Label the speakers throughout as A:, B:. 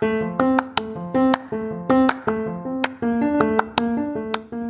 A: Thank you.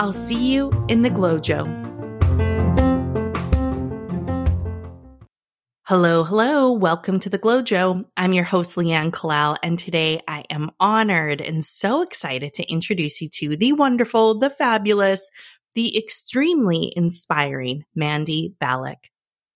A: I'll see you in the GlowJo. Hello, hello. Welcome to the GlowJo. I'm your host, Leanne Kalal, and today I am honored and so excited to introduce you to the wonderful, the fabulous, the extremely inspiring Mandy Balak.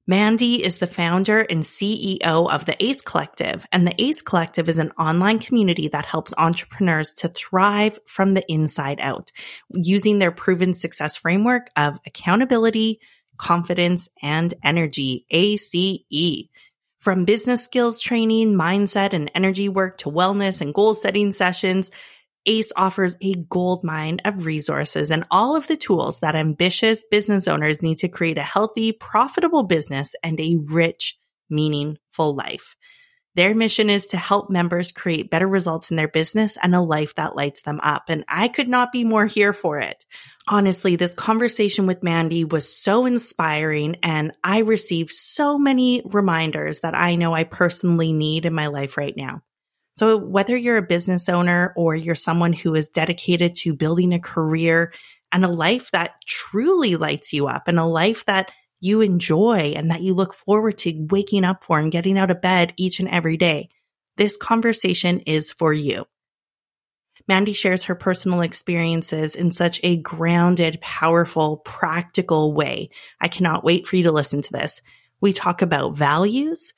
A: Mandy is the founder and CEO of the ACE Collective, and the ACE Collective is an online community that helps entrepreneurs to thrive from the inside out using their proven success framework of accountability, confidence, and energy, ACE. From business skills training, mindset, and energy work to wellness and goal setting sessions, ACE offers a gold mine of resources and all of the tools that ambitious business owners need to create a healthy, profitable business and a rich, meaningful life. Their mission is to help members create better results in their business and a life that lights them up. And I could not be more here for it. Honestly, this conversation with Mandy was so inspiring and I received so many reminders that I know I personally need in my life right now. So whether you're a business owner or you're someone who is dedicated to building a career and a life that truly lights you up and a life that you enjoy and that you look forward to waking up for and getting out of bed each and every day, this conversation is for you. Mandy shares her personal experiences in such a grounded, powerful, practical way. I cannot wait for you to listen to this. We talk about values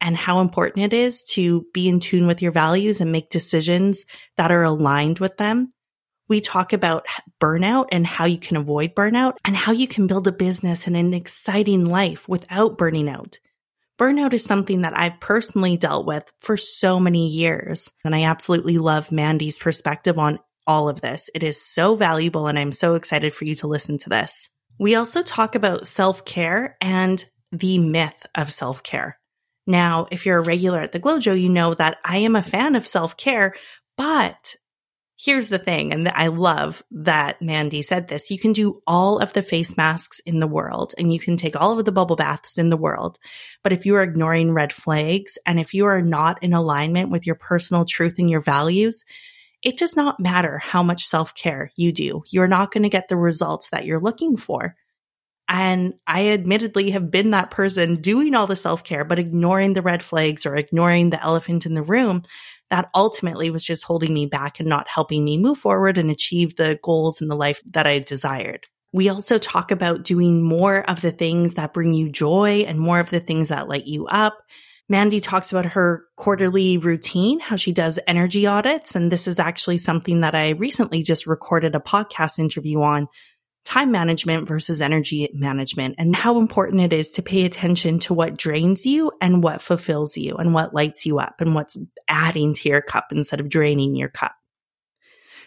A: and how important it is to be in tune with your values and make decisions that are aligned with them. We talk about burnout and how you can avoid burnout and how you can build a business and an exciting life without burning out. Burnout is something that I've personally dealt with for so many years. And I absolutely love Mandy's perspective on all of this. It is so valuable and I'm so excited for you to listen to this. We also talk about self care and the myth of self care. Now, if you're a regular at the GlowJo, you know that I am a fan of self care, but here's the thing. And I love that Mandy said this. You can do all of the face masks in the world and you can take all of the bubble baths in the world. But if you are ignoring red flags and if you are not in alignment with your personal truth and your values, it does not matter how much self care you do. You're not going to get the results that you're looking for. And I admittedly have been that person doing all the self care, but ignoring the red flags or ignoring the elephant in the room that ultimately was just holding me back and not helping me move forward and achieve the goals in the life that I desired. We also talk about doing more of the things that bring you joy and more of the things that light you up. Mandy talks about her quarterly routine, how she does energy audits. And this is actually something that I recently just recorded a podcast interview on time management versus energy management and how important it is to pay attention to what drains you and what fulfills you and what lights you up and what's adding to your cup instead of draining your cup.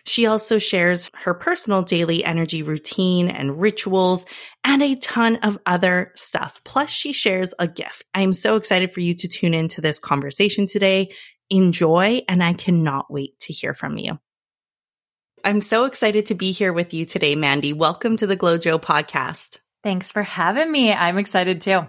A: She also shares her personal daily energy routine and rituals and a ton of other stuff. Plus, she shares a gift. I am so excited for you to tune into this conversation today. Enjoy, and I cannot wait to hear from you. I'm so excited to be here with you today, Mandy. Welcome to the GlowJo podcast.
B: Thanks for having me. I'm excited too.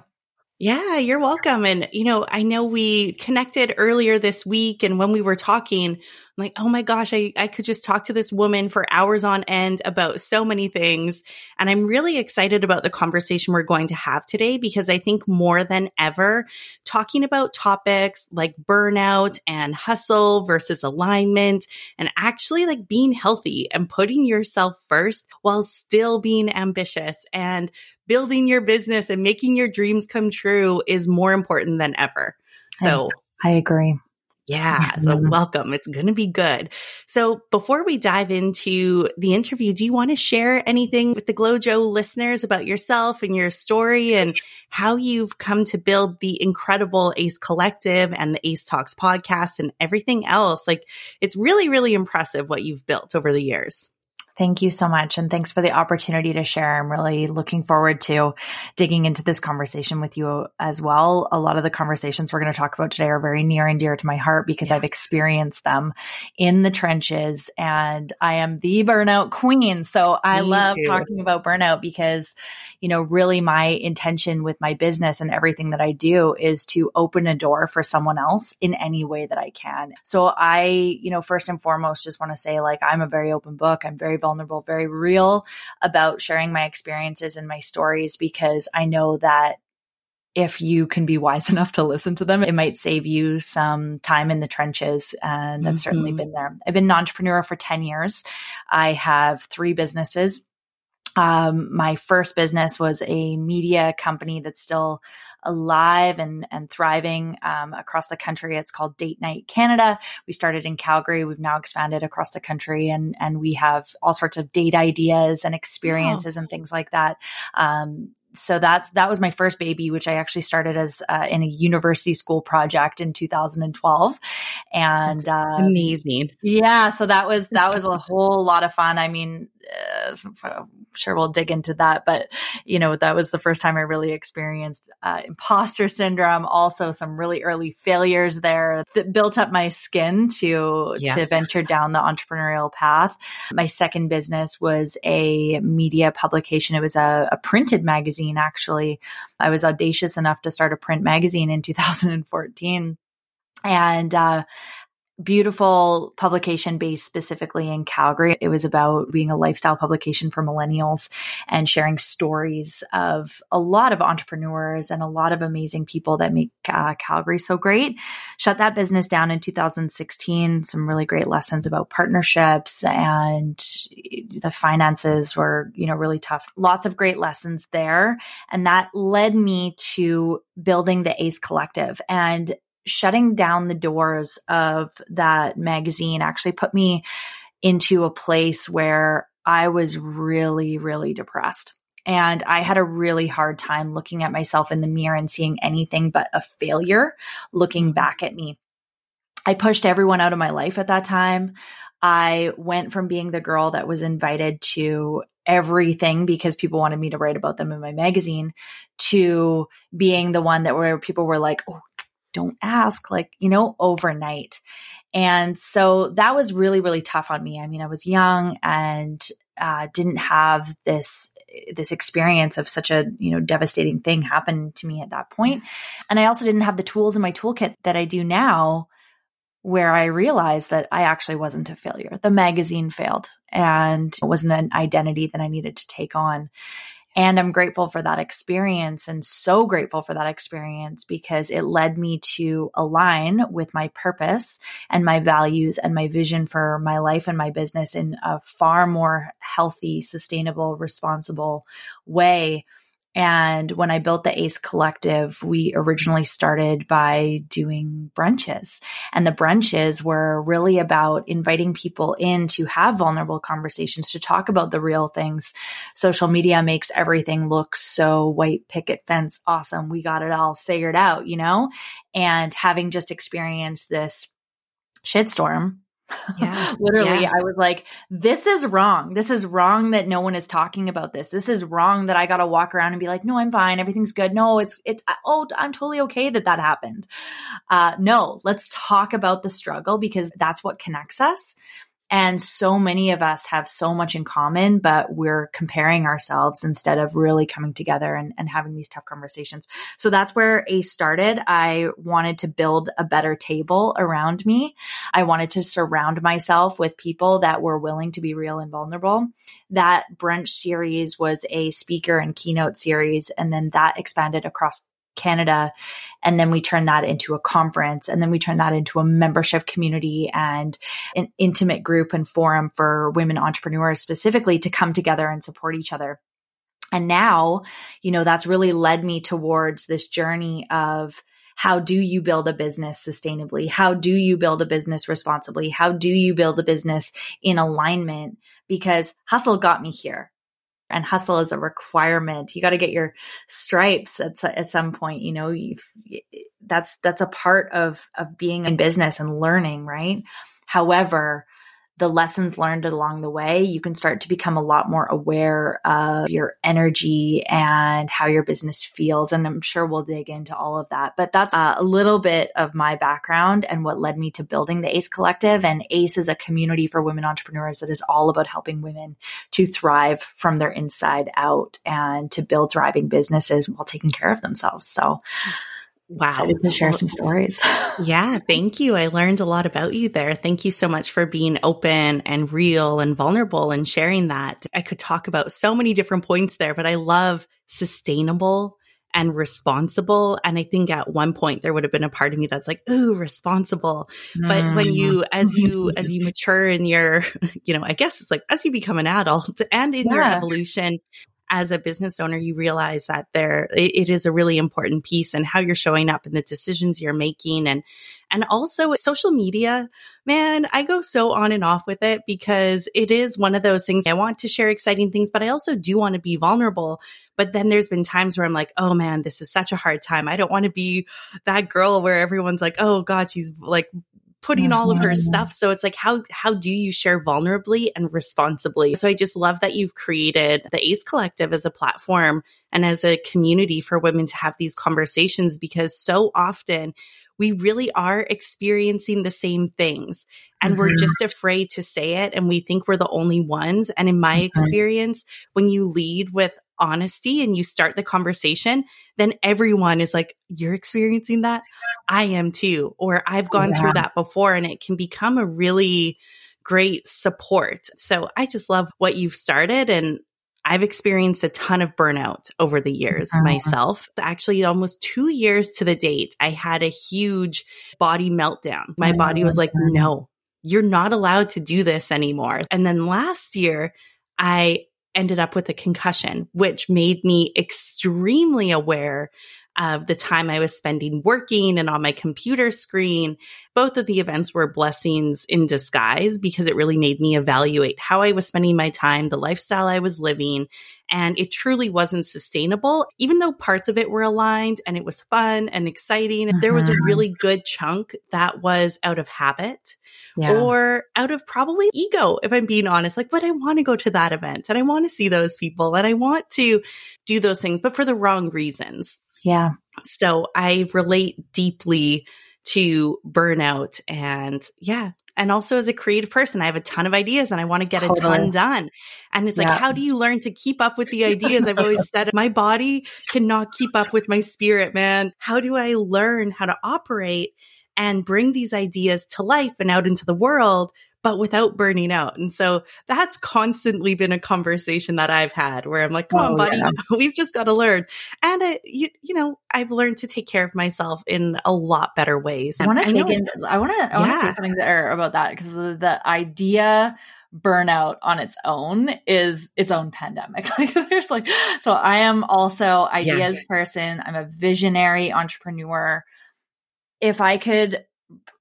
A: Yeah, you're welcome. And, you know, I know we connected earlier this week and when we were talking, Like, oh my gosh, I, I could just talk to this woman for hours on end about so many things. And I'm really excited about the conversation we're going to have today because I think more than ever, talking about topics like burnout and hustle versus alignment and actually like being healthy and putting yourself first while still being ambitious and building your business and making your dreams come true is more important than ever. So
B: I agree.
A: Yeah. So welcome. It's going to be good. So before we dive into the interview, do you want to share anything with the GlowJo listeners about yourself and your story and how you've come to build the incredible ACE Collective and the ACE Talks podcast and everything else? Like it's really, really impressive what you've built over the years.
B: Thank you so much. And thanks for the opportunity to share. I'm really looking forward to digging into this conversation with you as well. A lot of the conversations we're going to talk about today are very near and dear to my heart because yeah. I've experienced them in the trenches and I am the burnout queen. So I Me love too. talking about burnout because, you know, really my intention with my business and everything that I do is to open a door for someone else in any way that I can. So I, you know, first and foremost, just want to say like, I'm a very open book. I'm very vulnerable, very real about sharing my experiences and my stories because I know that if you can be wise enough to listen to them, it might save you some time in the trenches. And I've certainly mm-hmm. been there. I've been an entrepreneur for 10 years. I have three businesses. Um, my first business was a media company that's still alive and and thriving um, across the country. It's called Date Night Canada. We started in Calgary. We've now expanded across the country, and and we have all sorts of date ideas and experiences wow. and things like that. Um, so that's that was my first baby, which I actually started as uh, in a university school project in 2012, and uh,
A: amazing.
B: Yeah, so that was that was a whole lot of fun. I mean, uh, sure we'll dig into that, but you know that was the first time I really experienced uh, imposter syndrome. Also, some really early failures there that built up my skin to yeah. to venture down the entrepreneurial path. My second business was a media publication. It was a, a printed magazine magazine, actually. I was audacious enough to start a print magazine in 2014. And uh, beautiful publication based specifically in Calgary. It was about being a lifestyle publication for millennials and sharing stories of a lot of entrepreneurs and a lot of amazing people that make uh, Calgary so great. Shut that business down in 2016. Some really great lessons about partnerships and the finances were, you know, really tough. Lots of great lessons there. And that led me to building the ACE Collective. And shutting down the doors of that magazine actually put me into a place where I was really, really depressed. And I had a really hard time looking at myself in the mirror and seeing anything but a failure looking mm-hmm. back at me. I pushed everyone out of my life at that time. I went from being the girl that was invited to everything because people wanted me to write about them in my magazine to being the one that where people were like, Oh, don't ask, like, you know, overnight. And so that was really, really tough on me. I mean, I was young and uh, didn't have this this experience of such a you know devastating thing happen to me at that point, and I also didn't have the tools in my toolkit that I do now, where I realized that I actually wasn't a failure. The magazine failed, and it wasn't an identity that I needed to take on. And I'm grateful for that experience and so grateful for that experience because it led me to align with my purpose and my values and my vision for my life and my business in a far more healthy, sustainable, responsible way and when I built the ACE Collective, we originally started by doing brunches. And the brunches were really about inviting people in to have vulnerable conversations, to talk about the real things. Social media makes everything look so white picket fence awesome. We got it all figured out, you know? And having just experienced this shitstorm yeah. Literally, yeah. I was like, this is wrong. This is wrong that no one is talking about this. This is wrong that I got to walk around and be like, no, I'm fine. Everything's good. No, it's, it's, oh, I'm totally okay that that happened. Uh, no, let's talk about the struggle because that's what connects us. And so many of us have so much in common, but we're comparing ourselves instead of really coming together and, and having these tough conversations. So that's where ACE started. I wanted to build a better table around me. I wanted to surround myself with people that were willing to be real and vulnerable. That brunch series was a speaker and keynote series, and then that expanded across Canada. And then we turn that into a conference. And then we turn that into a membership community and an intimate group and forum for women entrepreneurs specifically to come together and support each other. And now, you know, that's really led me towards this journey of how do you build a business sustainably? How do you build a business responsibly? How do you build a business in alignment? Because hustle got me here and hustle is a requirement. You got to get your stripes at, at some point, you know, that's, that's a part of, of being in business and learning, right? However, the lessons learned along the way, you can start to become a lot more aware of your energy and how your business feels. And I'm sure we'll dig into all of that. But that's uh, a little bit of my background and what led me to building the ACE Collective. And ACE is a community for women entrepreneurs that is all about helping women to thrive from their inside out and to build thriving businesses while taking care of themselves. So, Wow. Excited to share some stories.
A: yeah. Thank you. I learned a lot about you there. Thank you so much for being open and real and vulnerable and sharing that. I could talk about so many different points there, but I love sustainable and responsible. And I think at one point there would have been a part of me that's like, ooh, responsible. Mm. But when you, as you, as you mature in your, you know, I guess it's like as you become an adult and in yeah. your evolution, as a business owner, you realize that there, it, it is a really important piece and how you're showing up and the decisions you're making. And, and also social media, man, I go so on and off with it because it is one of those things I want to share exciting things, but I also do want to be vulnerable. But then there's been times where I'm like, oh man, this is such a hard time. I don't want to be that girl where everyone's like, oh God, she's like putting all of her mm-hmm. stuff. So it's like, how, how do you share vulnerably and responsibly? So I just love that you've created the ACE Collective as a platform and as a community for women to have these conversations because so often we really are experiencing the same things and mm-hmm. we're just afraid to say it and we think we're the only ones. And in my mm-hmm. experience, when you lead with honesty and you start the conversation, then everyone is like, you're experiencing that. I am too, or I've gone yeah. through that before and it can become a really great support. So I just love what you've started and I've experienced a ton of burnout over the years uh-huh. myself. Actually, almost two years to the date, I had a huge body meltdown. My body was like, no, you're not allowed to do this anymore. And then last year, I ended up with a concussion, which made me extremely aware of the time I was spending working and on my computer screen. Both of the events were blessings in disguise because it really made me evaluate how I was spending my time, the lifestyle I was living, and it truly wasn't sustainable. Even though parts of it were aligned and it was fun and exciting, uh-huh. there was a mm-hmm. really good chunk that was out of habit yeah. or out of probably ego, if I'm being honest. Like, but I want to go to that event and I want to see those people and I want to do those things, but for the wrong reasons.
B: Yeah.
A: So I relate deeply to burnout and yeah. And also as a creative person, I have a ton of ideas and I want to get totally. a ton done. And it's yeah. like, how do you learn to keep up with the ideas? I've always said my body cannot keep up with my spirit, man. How do I learn how to operate and bring these ideas to life and out into the world but without burning out. And so that's constantly been a conversation that I've had where I'm like, come oh, on, buddy, yeah. we've just got to learn. And, it, you, you, know, I've learned to take care of myself in a lot better ways.
B: I want to take in, I want to, I want to say something there about that because the, the idea burnout on its own is its own pandemic. Like there's like, so I am also ideas yes. person. I'm a visionary entrepreneur. If I could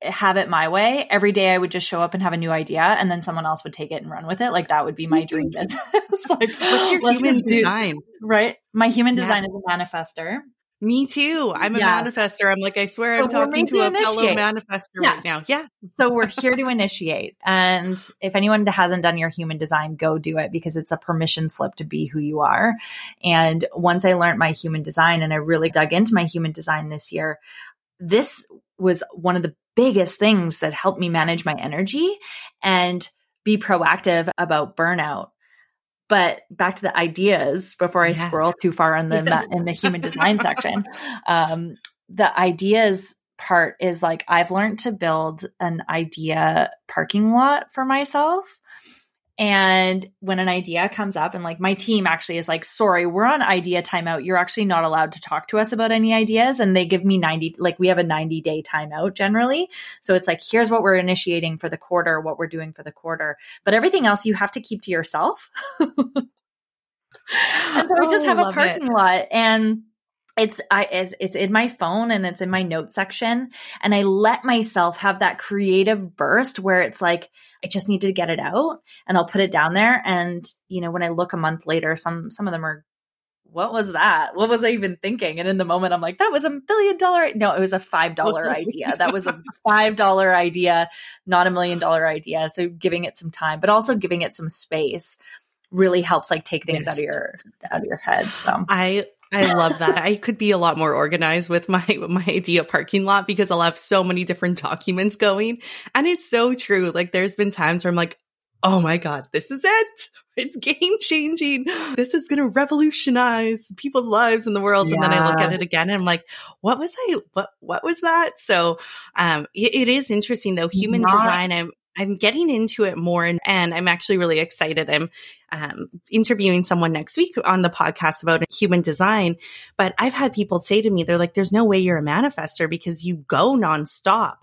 B: have it my way every day i would just show up and have a new idea and then someone else would take it and run with it like that would be my dream business like
A: what's your human design do,
B: right my human design yeah. is a manifester
A: me too. I'm a yeah. manifester. I'm like, I swear so I'm talking to, to a fellow manifester yeah. right now. Yeah.
B: so we're here to initiate. And if anyone hasn't done your human design, go do it because it's a permission slip to be who you are. And once I learned my human design and I really dug into my human design this year, this was one of the biggest things that helped me manage my energy and be proactive about burnout. But back to the ideas before I yeah. scroll too far in the yes. in the human design section. Um, the ideas part is like I've learned to build an idea parking lot for myself. And when an idea comes up, and like my team actually is like, sorry, we're on idea timeout. You're actually not allowed to talk to us about any ideas. And they give me 90, like we have a 90 day timeout generally. So it's like, here's what we're initiating for the quarter, what we're doing for the quarter. But everything else you have to keep to yourself. and so oh, I just have a oh, parking it. lot. And it's I it's, it's in my phone and it's in my notes section and I let myself have that creative burst where it's like I just need to get it out and I'll put it down there and you know when I look a month later some some of them are what was that? What was I even thinking? And in the moment, I'm like, that was a billion dollar. No, it was a $5 idea. That was a $5 idea, not a million dollar idea. So giving it some time, but also giving it some space really helps like take things yes. out of your, out of your head. So
A: I I love that. I could be a lot more organized with my my idea parking lot because I'll have so many different documents going. And it's so true. Like there's been times where I'm like, oh my God, this is it. It's game changing. This is going to revolutionize people's lives in the world. Yeah. And then I look at it again and I'm like, what was I, what, what was that? So, um, it, it is interesting though. Human Not- design, I'm, I'm getting into it more and, and I'm actually really excited. I'm um, interviewing someone next week on the podcast about human design. But I've had people say to me, they're like, there's no way you're a manifester because you go nonstop.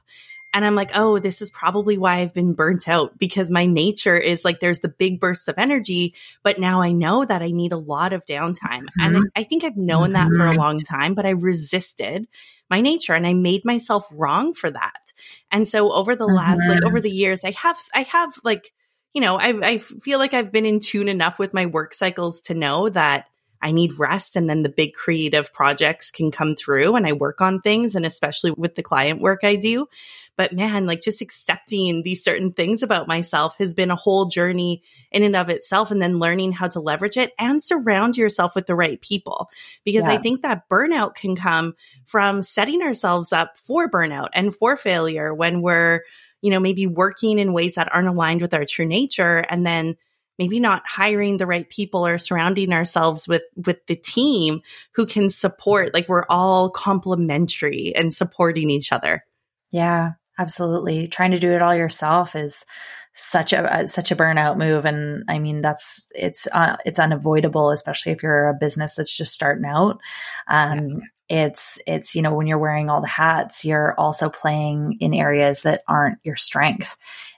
A: And I'm like, oh, this is probably why I've been burnt out because my nature is like there's the big bursts of energy, but now I know that I need a lot of downtime. Mm-hmm. And I think I've known mm-hmm. that for a mm-hmm. long time, but I resisted my nature and I made myself wrong for that. And so over the mm-hmm. last, like over mm-hmm. the years, I have, I have like, you know, I, I feel like I've been in tune enough with my work cycles to know that I need rest and then the big creative projects can come through and I work on things and especially with the client work I do. But man, like just accepting these certain things about myself has been a whole journey in and of itself and then learning how to leverage it and surround yourself with the right people. Because yeah. I think that burnout can come from setting ourselves up for burnout and for failure when we're, you know, maybe working in ways that aren't aligned with our true nature and then maybe not hiring the right people or surrounding ourselves with with the team who can support like we're all complementary and supporting each other.
B: Yeah absolutely. Trying to do it all yourself is such a such a burnout move. And i mean that's it's uh, it's unavoidable especially if you're a business that's just starting out. Um, yeah. it's it's you know when you're wearing all the hats you're also playing in areas that aren't your strengths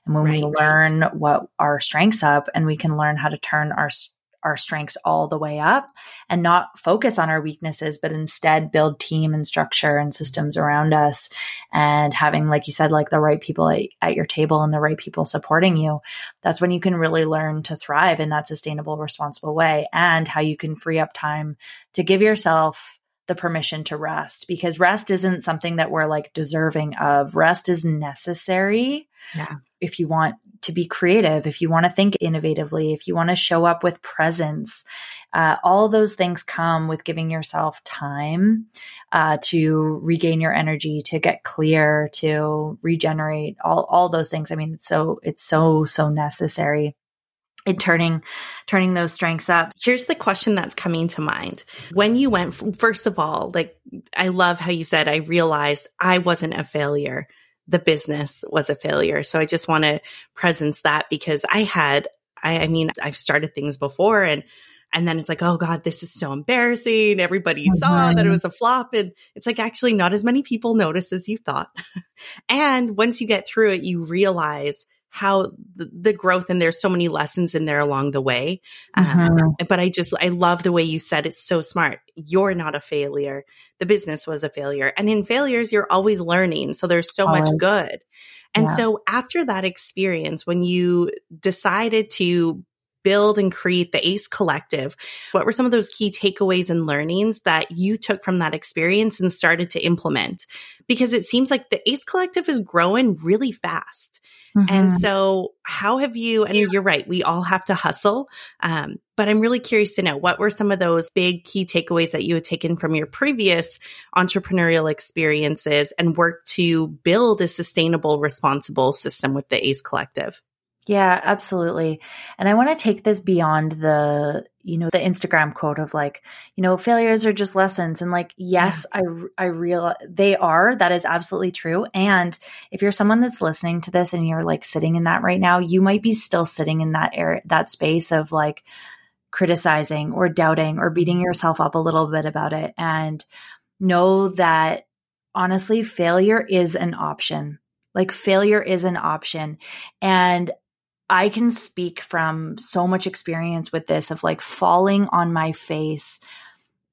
B: and when right. we learn what our strengths up and we can learn how to turn our our strengths all the way up and not focus on our weaknesses but instead build team and structure and systems around us and having like you said like the right people at, at your table and the right people supporting you that's when you can really learn to thrive in that sustainable responsible way and how you can free up time to give yourself the permission to rest because rest isn't something that we're like deserving of. Rest is necessary. Yeah. If you want to be creative, if you want to think innovatively, if you want to show up with presence, uh, all those things come with giving yourself time uh, to regain your energy, to get clear, to regenerate. All all those things. I mean, it's so it's so so necessary in turning turning those strengths up.
A: Here's the question that's coming to mind. When you went first of all, like I love how you said I realized I wasn't a failure. The business was a failure. So I just want to presence that because I had I, I mean, I've started things before and and then it's like, oh God, this is so embarrassing. Everybody mm-hmm. saw that it was a flop. And it's like, actually, not as many people notice as you thought. and once you get through it, you realize how the, the, growth and there's so many lessons in there along the way. Um, mm-hmm. Um, but I just, I love the way you said it's so smart. You're not a failure. The business was a failure. And in failures, you're always learning. So there's so much good. And yeah. so after that experience, when you decided to build and create the ACE collective, what were some of those key takeaways and learnings that you took from that experience and started to implement? Because it seems like the ACE collective is growing really fast. Mm-hmm. And so how have you, and you're right, we all have to hustle. Um, but I'm really curious to know what were some of those big key takeaways that you had taken from your previous entrepreneurial experiences and work to build a sustainable, responsible system with the ACE collective?
B: Yeah, absolutely. And I want to take this beyond the, you know, the Instagram quote of like, you know, failures are just lessons. And like, yes, yeah. I, I real they are. That is absolutely true. And if you're someone that's listening to this and you're like sitting in that right now, you might be still sitting in that area, that space of like criticizing or doubting or beating mm-hmm. yourself up a little bit about it. And know that honestly, failure is an option. Like failure is an option. And I can speak from so much experience with this of like falling on my face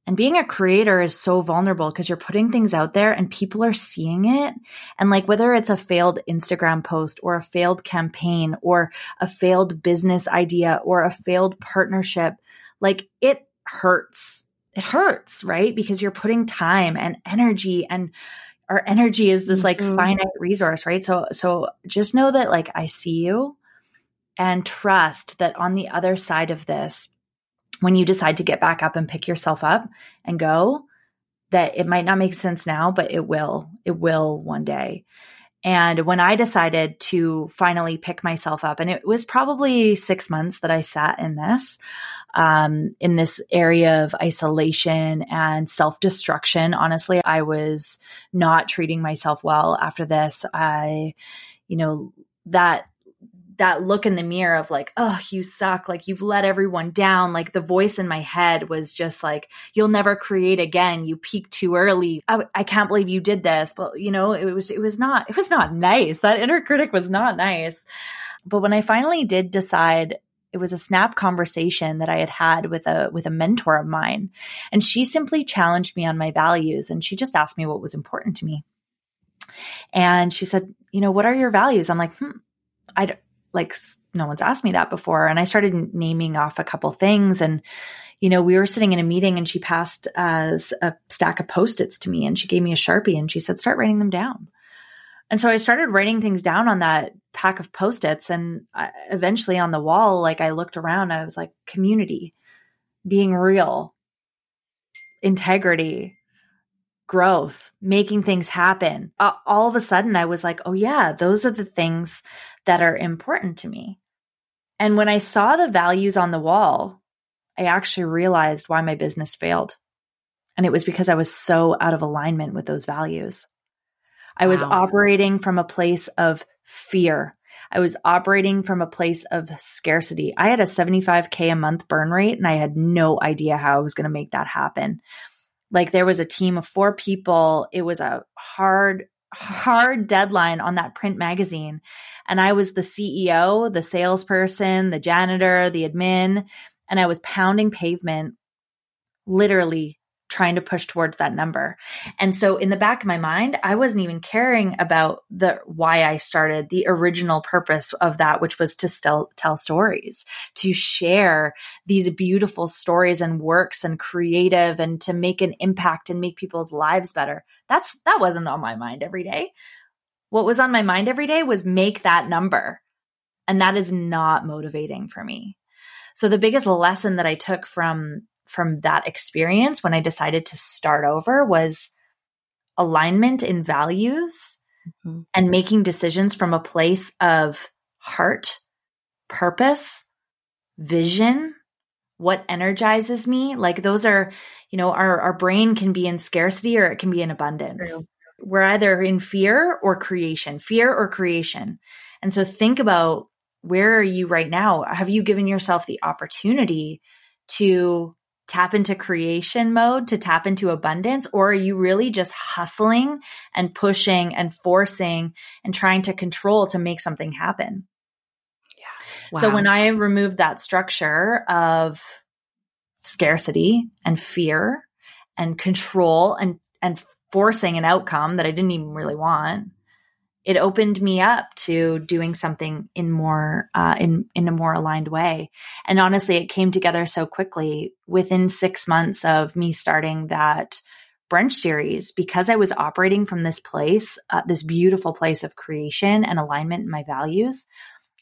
B: And being a creator is so vulnerable because you're putting things out there and people are seeing it. And like whether it's a failed Instagram post or a failed campaign or a failed business idea or a failed partnership, like it hurts. It hurts, right? Because you're putting time and energy and our energy is this like mm-hmm. finite resource, right? So so just know that like I see you and trust that on the other side of this when you decide to get back up and pick yourself up and go, that it might not make sense now, but it will. It will one day. And when I decided to finally pick myself up, and it was probably six months that I sat in this, um, in this area of isolation and self destruction. Honestly, I was not treating myself well after this. I, you know, that that look in the mirror of like, oh, you suck. Like you've let everyone down. Like the voice in my head was just like, you'll never create again. You peaked too early. I, I can't believe you did this. But you know, it was, it was not, it was not nice. That inner critic was not nice. But when I finally did decide, it was a snap conversation that I had had with a, with a mentor of mine. And she simply challenged me on my values. And she just asked me what was important to me. And she said, you know, what are your values? I'm like, hmm, I, like no one's asked me that before. And I started naming off a couple things and you know, we were sitting in a meeting and she passed uh, a stack of post-its to me and she gave me a Sharpie and she said, start writing them down. And so I started writing things down on that pack of post-its and I, eventually on the wall, like I looked around, I was like, community, being real, integrity, growth, making things happen. Uh, all of a sudden, I was like, oh, yeah, those are the things that are important to me. And when I saw the values on the wall, I actually realized why my business failed. And it was because I was so out of alignment with those values. I wow. was operating from a place of fear. I was operating from a place of scarcity. I had a 75K a month burn rate and I had no idea how I was going to make that happen. Like there was a team of four people. It was a hard, hard deadline on that print magazine. And I was the CEO, the salesperson, the janitor, the admin, and I was pounding pavement literally trying to push towards that number. And so in the back of my mind, I wasn't even caring about the why I started the original purpose of that, which was to still tell stories, to share these beautiful stories and works and creative and to make an impact and make people's lives better. That's that wasn't on my mind every day. What was on my mind every day was make that number. And that is not motivating for me. So the biggest lesson that I took from from that experience when I decided to start over was alignment in values mm-hmm. and making decisions from a place of heart, purpose, vision, what energizes me. Like those are, you know, our, our brain can be in scarcity or it can be in abundance. True. We're either in fear or creation, fear or creation. And so think about where are you right now? Have you given yourself the opportunity to tap into creation mode to tap into abundance or are you really just hustling and pushing and forcing and trying to control to make something happen yeah wow. so when i removed that structure of scarcity and fear and control and and forcing an outcome that i didn't even really want it opened me up to doing something in more uh, in in a more aligned way. And honestly, it came together so quickly within six months of me starting that brunch series because I was operating from this place, uh, this beautiful place of creation and alignment in my values.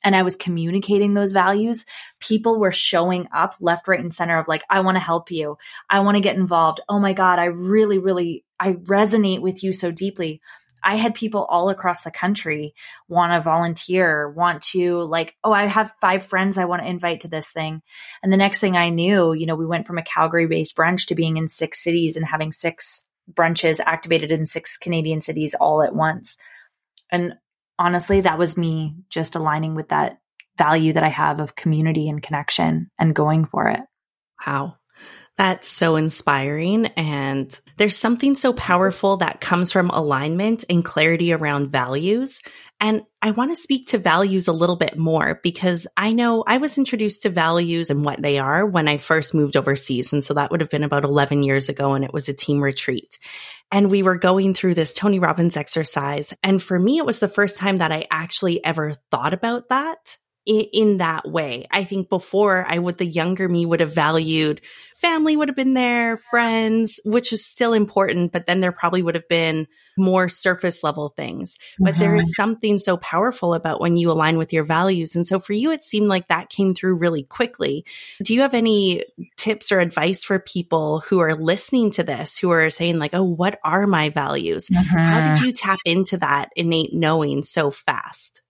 B: And I was communicating those values. People were showing up left, right, and center of like, I want to help you. I want to get involved. Oh my God, I really, really, I resonate with you so deeply. I had people all across the country want to volunteer, want to like, oh, I have five friends I want to invite to this thing. And the next thing I knew, you know, we went from a Calgary based brunch to being in six cities and having six brunches activated in six Canadian cities all at once. And honestly, that was me just aligning with that value that I have of community and connection and going for it.
A: Wow. That's so inspiring. And there's something so powerful that comes from alignment and clarity around values. And I want to speak to values a little bit more because I know I was introduced to values and what they are when I first moved overseas. And so that would have been about 11 years ago and it was a team retreat. And we were going through this Tony Robbins exercise. And for me, it was the first time that I actually ever thought about that in, that way. I think before I would, the younger me would have valued family would have been there, friends, which is still important, but then there probably would have been more surface level things. But mm-hmm. there is mm-hmm. something so powerful about when you align with your values. And so for you, it seemed like that came through really quickly. Do you have any tips or advice for people who are listening to this, who are saying like, Oh, what are my values? Mm-hmm. How did mm-hmm. you tap into that innate knowing so fast?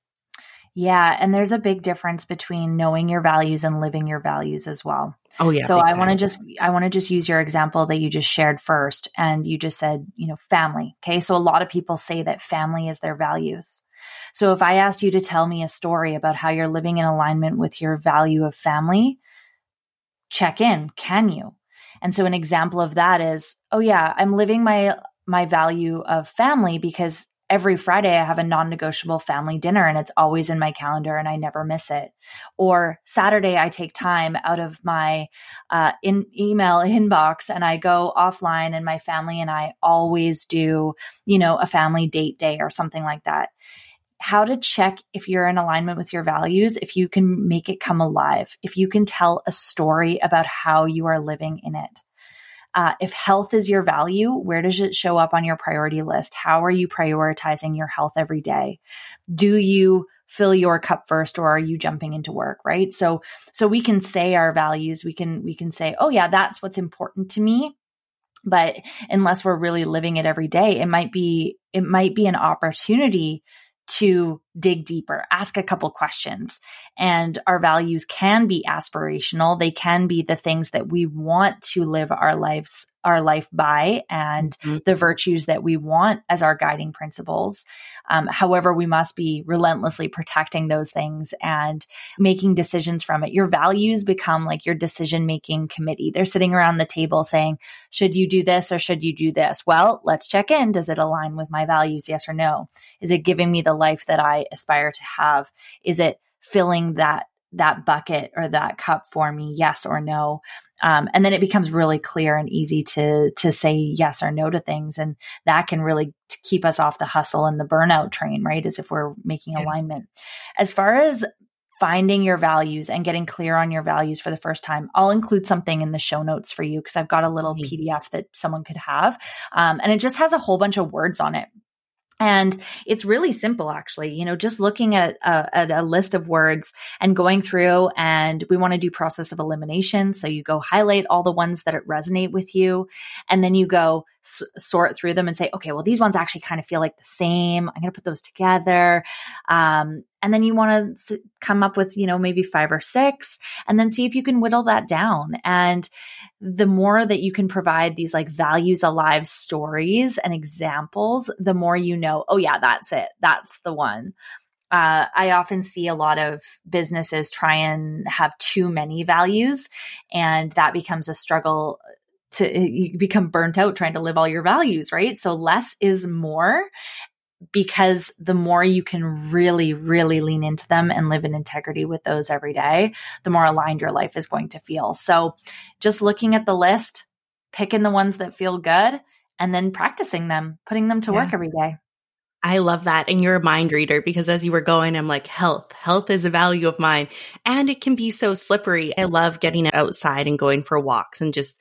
B: Yeah. And there's a big difference between knowing your values and living your values as well.
A: Oh yeah.
B: So I want to just I want to just use your example that you just shared first and you just said, you know, family. Okay? So a lot of people say that family is their values. So if I asked you to tell me a story about how you're living in alignment with your value of family, check in, can you? And so an example of that is, oh yeah, I'm living my my value of family because every Friday I have a non negotiable family dinner and it's always in my calendar and I never miss it. Or Saturday, I take time out of my uh, in email inbox and I go offline and my family and I always do, you know, a family date day or something like that. How to check if you're in alignment with your values, if you can make it come alive, if you can tell a story about how you are living in it. Uh, if health is your value, where does it show up on your priority list? How are you prioritizing your health every day? Do you fill your cup first or are you jumping into work right so so we can say our values we can we can say oh yeah that's what's important to me but unless we're really living it every day it might be it might be an opportunity to dig deeper, ask a couple questions. And our values can be aspirational. They can be the things that we want to live our lives our life by and mm-hmm. the virtues that we want as our guiding principles. Um, however, we must be relentlessly protecting those things and making decisions from it. Your values become like your decision making committee. They're sitting around the table saying, should you do this or should you do this? Well, let's check in. Does it align with my values? Yes or no? Is it giving me the life that I aspire to have? Is it filling that that bucket or that cup for me yes or no um, and then it becomes really clear and easy to to say yes or no to things. And that can really keep us off the hustle and the burnout train right as if we're making alignment. As far as finding your values and getting clear on your values for the first time i'll include something in the show notes for you because i've got a little pdf that someone could have. Um, and it just has a whole bunch of words on it and it's really simple, actually. You know, just looking at a, at a list of words and going through, and we want to do process of elimination. So you go highlight all the ones that resonate with you, and then you go s- sort through them and say, okay, well, these ones actually kind of feel like the same. I'm going to put those together. Um, and then you want to come up with, you know, maybe five or six, and then see if you can whittle that down. And the more that you can provide these like values alive stories and examples, the more you know, oh, yeah, that's it. That's the one. Uh, I often see a lot of businesses try and have too many values, and that becomes a struggle to you become burnt out trying to live all your values, right? So less is more because the more you can really, really lean into them and live in integrity with those every day, the more aligned your life is going to feel. So just looking at the list, picking the ones that feel good, and then practicing them, putting them to yeah. work every day.
A: I love that. And you're a mind reader because as you were going, I'm like, health, health is a value of mine. And it can be so slippery. I love getting outside and going for walks and just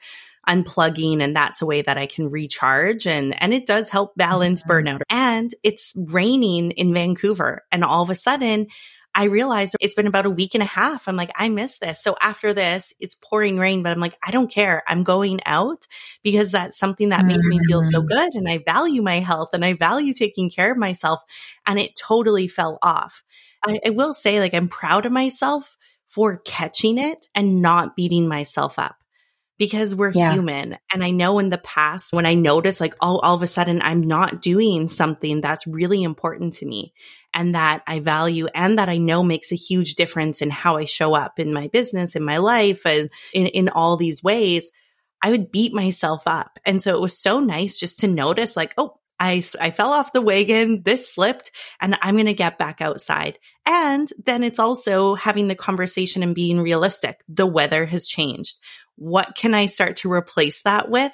A: unplugging and that's a way that I can recharge and and it does help balance mm-hmm. burnout. And it's raining in Vancouver and all of a sudden I realized it's been about a week and a half. I'm like, I miss this. So after this, it's pouring rain, but I'm like, I don't care. I'm going out because that's something that makes me feel so mm-hmm. good. And I value my health and I value taking care of myself. And it totally fell off. I, I will say, like, I'm proud of myself for catching it and not beating myself up because we're yeah. human. And I know in the past when I notice like, oh, all of a sudden I'm not doing something that's really important to me and that I value and that I know makes a huge difference in how I show up in my business, in my life, in, in all these ways. I would beat myself up. And so it was so nice just to notice like, oh, I, I fell off the wagon. This slipped and I'm going to get back outside. And then it's also having the conversation and being realistic. The weather has changed. What can I start to replace that with?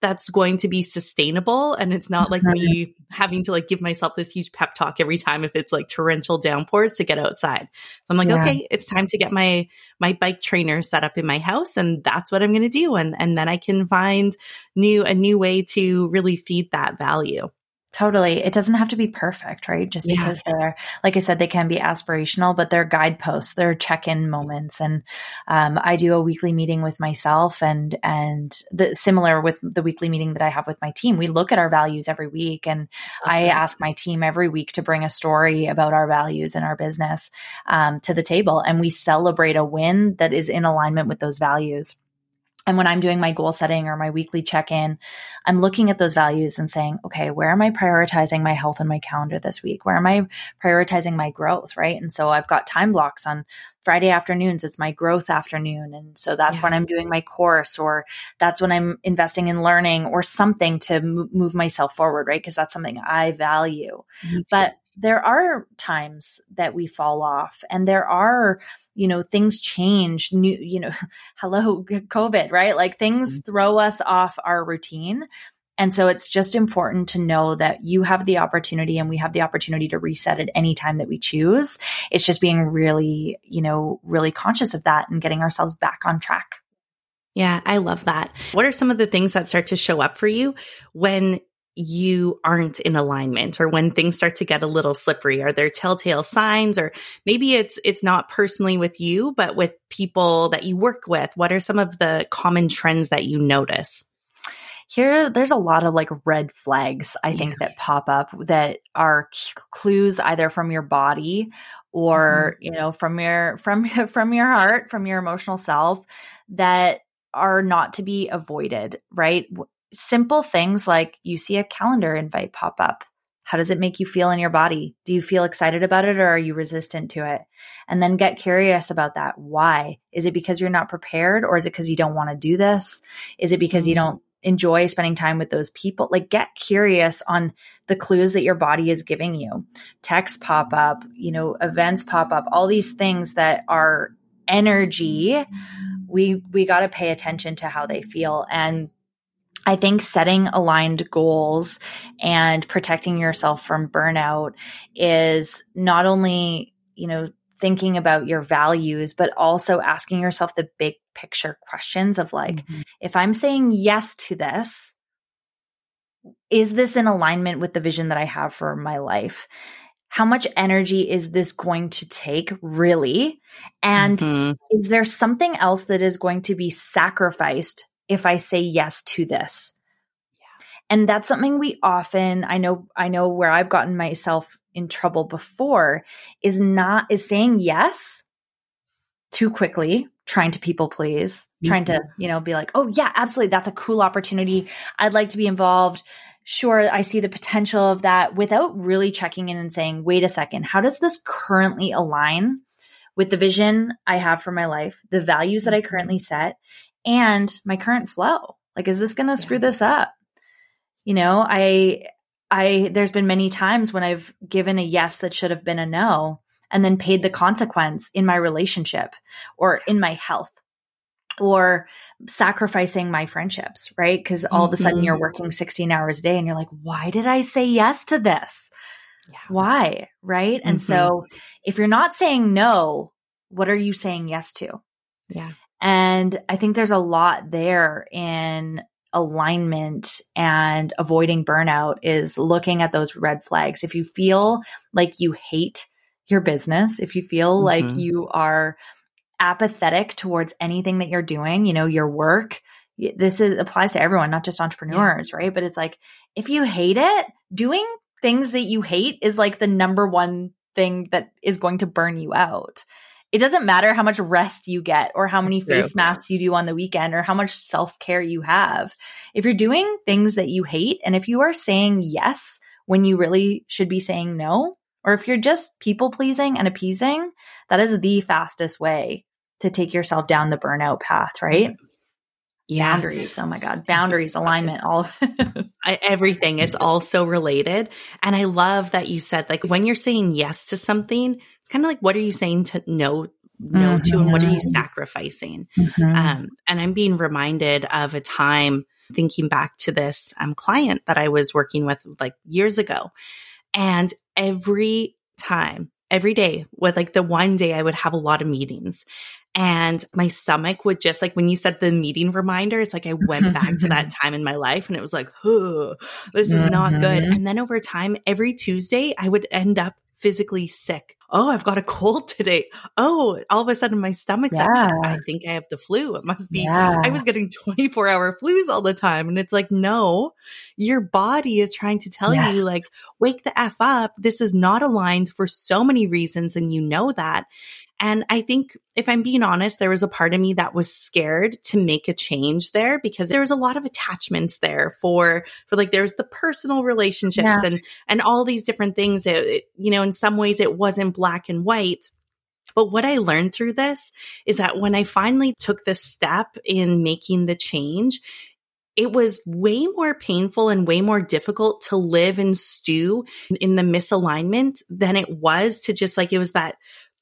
A: that's going to be sustainable and it's not like mm-hmm. me having to like give myself this huge pep talk every time if it's like torrential downpours to get outside. So I'm like, yeah. okay, it's time to get my my bike trainer set up in my house and that's what I'm going to do and and then I can find new a new way to really feed that value.
B: Totally. It doesn't have to be perfect, right? Just because yeah. they're, like I said, they can be aspirational, but they're guideposts, they're check-in moments. And, um, I do a weekly meeting with myself and, and the similar with the weekly meeting that I have with my team. We look at our values every week and okay. I ask my team every week to bring a story about our values and our business, um, to the table and we celebrate a win that is in alignment with those values. And when I'm doing my goal setting or my weekly check in, I'm looking at those values and saying, okay, where am I prioritizing my health in my calendar this week? Where am I prioritizing my growth? Right. And so I've got time blocks on Friday afternoons. It's my growth afternoon. And so that's yeah. when I'm doing my course or that's when I'm investing in learning or something to move myself forward. Right. Cause that's something I value. But there are times that we fall off and there are you know things change new you know hello covid right like things mm-hmm. throw us off our routine and so it's just important to know that you have the opportunity and we have the opportunity to reset at any time that we choose. It's just being really, you know, really conscious of that and getting ourselves back on track.
A: Yeah, I love that. What are some of the things that start to show up for you when you aren't in alignment or when things start to get a little slippery are there telltale signs or maybe it's it's not personally with you but with people that you work with what are some of the common trends that you notice
B: here there's a lot of like red flags i think yeah. that pop up that are clues either from your body or mm-hmm. you know from your from from your heart from your emotional self that are not to be avoided right simple things like you see a calendar invite pop up. How does it make you feel in your body? Do you feel excited about it or are you resistant to it? And then get curious about that. Why? Is it because you're not prepared or is it because you don't want to do this? Is it because you mm-hmm. don't enjoy spending time with those people? Like get curious on the clues that your body is giving you. Texts pop up, you know, events pop up, all these things that are energy. We we got to pay attention to how they feel and I think setting aligned goals and protecting yourself from burnout is not only, you know, thinking about your values, but also asking yourself the big picture questions of like, mm-hmm. if I'm saying yes to this, is this in alignment with the vision that I have for my life? How much energy is this going to take, really? And mm-hmm. is there something else that is going to be sacrificed if I say yes to this. Yeah. And that's something we often, I know, I know where I've gotten myself in trouble before is not, is saying yes too quickly, trying to people please, Me trying too. to, you know, be like, oh yeah, absolutely. That's a cool opportunity. I'd like to be involved. Sure, I see the potential of that without really checking in and saying, wait a second, how does this currently align with the vision I have for my life, the values that I mm-hmm. currently set, and my current flow. Like, is this going to screw this up? You know, I, I, there's been many times when I've given a yes that should have been a no and then paid the consequence in my relationship or in my health or sacrificing my friendships, right? Because all of a sudden you're mm-hmm. working 16 hours a day and you're like, why did I say yes to this? Yeah. Why? Right. Mm-hmm. And so if you're not saying no, what are you saying yes to?
A: Yeah.
B: And I think there's a lot there in alignment and avoiding burnout is looking at those red flags. If you feel like you hate your business, if you feel mm-hmm. like you are apathetic towards anything that you're doing, you know, your work, this is, applies to everyone, not just entrepreneurs, yeah. right? But it's like, if you hate it, doing things that you hate is like the number one thing that is going to burn you out it doesn't matter how much rest you get or how many face masks you do on the weekend or how much self care you have. If you're doing things that you hate and if you are saying yes when you really should be saying no, or if you're just people pleasing and appeasing, that is the fastest way to take yourself down the burnout path, right? yeah. boundaries. Oh my God. Boundaries, alignment, all of it.
A: Everything. It's all so related. And I love that you said, like, when you're saying yes to something, it's kind of like, what are you saying to no, no mm-hmm. to, and what are you mm-hmm. sacrificing? Mm-hmm. Um, and I'm being reminded of a time thinking back to this um, client that I was working with like years ago. And every time every day with like the one day I would have a lot of meetings and my stomach would just like when you said the meeting reminder, it's like I went back to that time in my life and it was like, oh, this is mm-hmm. not good. Mm-hmm. And then over time, every Tuesday, I would end up physically sick. Oh, I've got a cold today. Oh, all of a sudden my stomach's yeah. upset. I think I have the flu. It must be, yeah. I was getting 24 hour flus all the time. And it's like, no, your body is trying to tell yes. you like, wake the F up. This is not aligned for so many reasons. And you know that. And I think if I'm being honest, there was a part of me that was scared to make a change there because there was a lot of attachments there for, for like, there's the personal relationships yeah. and, and all these different things. It, it, you know, in some ways it wasn't black and white. But what I learned through this is that when I finally took this step in making the change, it was way more painful and way more difficult to live and stew in the misalignment than it was to just like, it was that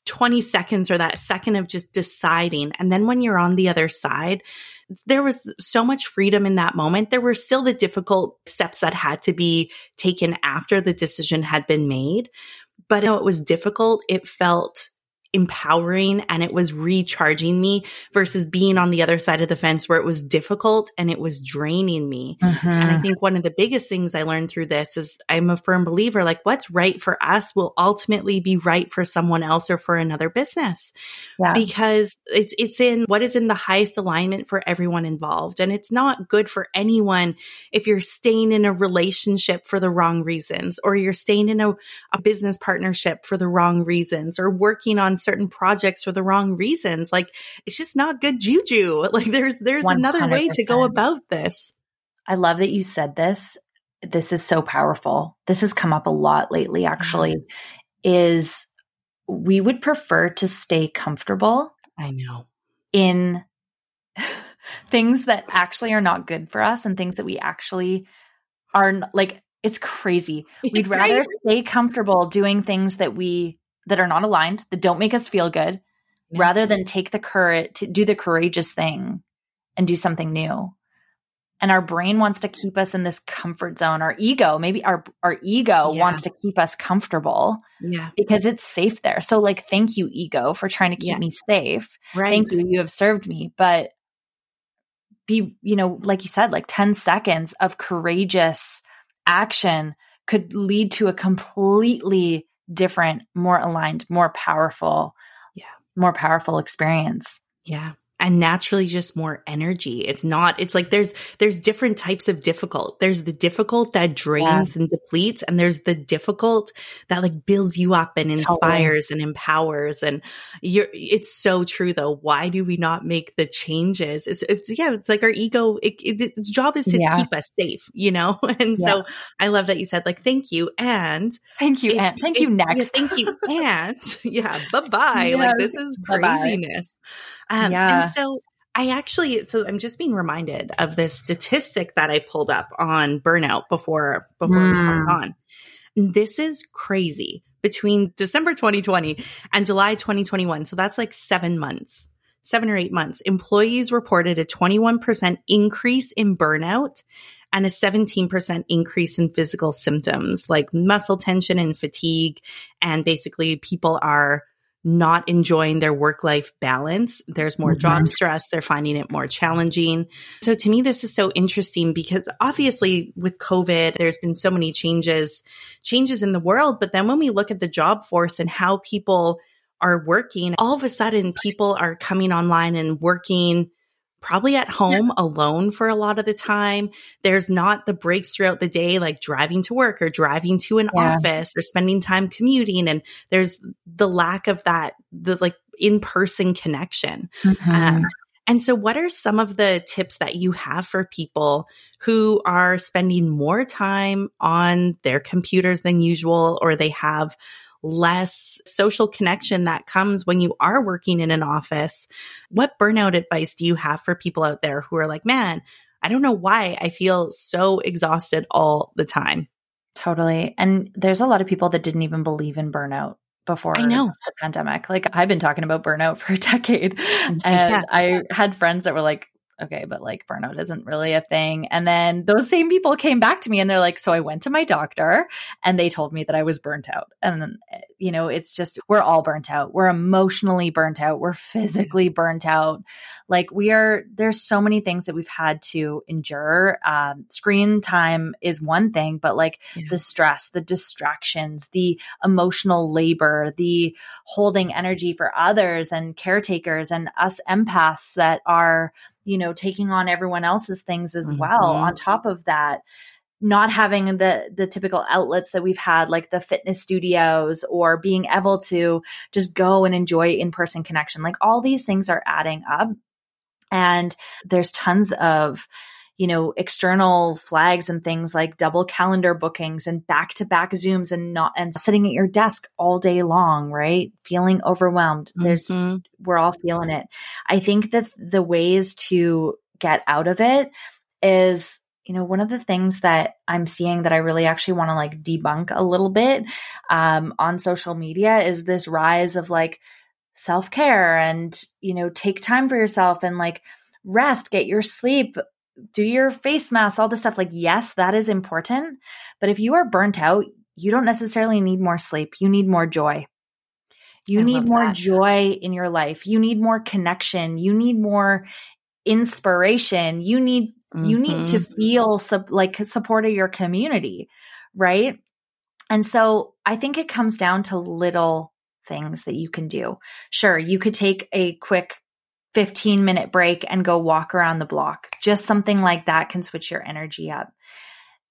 A: 20 seconds or that second of just deciding. And then when you're on the other side, there was so much freedom in that moment. There were still the difficult steps that had to be taken after the decision had been made. But it was difficult, it felt empowering and it was recharging me versus being on the other side of the fence where it was difficult and it was draining me. Mm-hmm. And I think one of the biggest things I learned through this is I'm a firm believer like what's right for us will ultimately be right for someone else or for another business. Yeah. Because it's it's in what is in the highest alignment for everyone involved and it's not good for anyone if you're staying in a relationship for the wrong reasons or you're staying in a, a business partnership for the wrong reasons or working on certain projects for the wrong reasons. Like it's just not good juju. Like there's there's 100%. another way to go about this.
B: I love that you said this. This is so powerful. This has come up a lot lately actually mm-hmm. is we would prefer to stay comfortable.
A: I know.
B: In things that actually are not good for us and things that we actually are like it's crazy. We'd rather stay comfortable doing things that we that are not aligned, that don't make us feel good, yeah. rather than take the courage to do the courageous thing and do something new. And our brain wants to keep us in this comfort zone. Our ego, maybe our our ego yeah. wants to keep us comfortable.
A: Yeah.
B: Because it's safe there. So like thank you ego for trying to keep yeah. me safe. Right. Thank you you have served me, but be, you know, like you said, like 10 seconds of courageous action could lead to a completely different, more aligned, more powerful, yeah, more powerful experience.
A: Yeah and naturally just more energy. It's not, it's like there's, there's different types of difficult. There's the difficult that drains yeah. and depletes. And there's the difficult that like builds you up and inspires totally. and empowers. And you're, it's so true though. Why do we not make the changes? It's, it's yeah, it's like our ego, it, it, its job is to yeah. keep us safe, you know? And yeah. so I love that you said like, thank you. And
B: thank you. And thank you next.
A: thank you. And yeah, bye bye. Yes. Like this is craziness. Bye-bye. Um, yeah. And so I actually, so I'm just being reminded of this statistic that I pulled up on burnout before, before mm. we hopped on. This is crazy between December 2020 and July 2021. So that's like seven months, seven or eight months. Employees reported a 21% increase in burnout and a 17% increase in physical symptoms like muscle tension and fatigue. And basically people are not enjoying their work life balance. There's more mm-hmm. job stress. They're finding it more challenging. So to me, this is so interesting because obviously with COVID, there's been so many changes, changes in the world. But then when we look at the job force and how people are working, all of a sudden people are coming online and working probably at home yeah. alone for a lot of the time. There's not the breaks throughout the day, like driving to work or driving to an yeah. office or spending time commuting. And there's the lack of that, the like in person connection. Mm-hmm. Um, and so, what are some of the tips that you have for people who are spending more time on their computers than usual, or they have less social connection that comes when you are working in an office. What burnout advice do you have for people out there who are like, man, I don't know why I feel so exhausted all the time?
B: Totally. And there's a lot of people that didn't even believe in burnout before
A: I know
B: the pandemic. Like I've been talking about burnout for a decade. And yeah. I had friends that were like, okay, but like burnout isn't really a thing. And then those same people came back to me and they're like, so I went to my doctor and they told me that I was burnt out. And, you know, it's just, we're all burnt out. We're emotionally burnt out. We're physically burnt out. Like we are, there's so many things that we've had to endure. Um, screen time is one thing, but like yeah. the stress, the distractions, the emotional labor, the holding energy for others and caretakers and us empaths that are, you know, taking on everyone else's things as mm-hmm. well. On top of that, not having the the typical outlets that we've had like the fitness studios or being able to just go and enjoy in-person connection like all these things are adding up and there's tons of you know, external flags and things like double calendar bookings and back to back Zooms and not, and sitting at your desk all day long, right? Feeling overwhelmed. There's, mm-hmm. we're all feeling it. I think that the ways to get out of it is, you know, one of the things that I'm seeing that I really actually want to like debunk a little bit um, on social media is this rise of like self care and, you know, take time for yourself and like, rest, get your sleep, do your face masks, all this stuff. Like, yes, that is important. But if you are burnt out, you don't necessarily need more sleep. You need more joy. You I need more that. joy in your life. You need more connection. You need more inspiration. You need mm-hmm. you need to mm-hmm. feel sub, like support of your community, right? And so I think it comes down to little things that you can do. Sure, you could take a quick 15 minute break and go walk around the block. Just something like that can switch your energy up.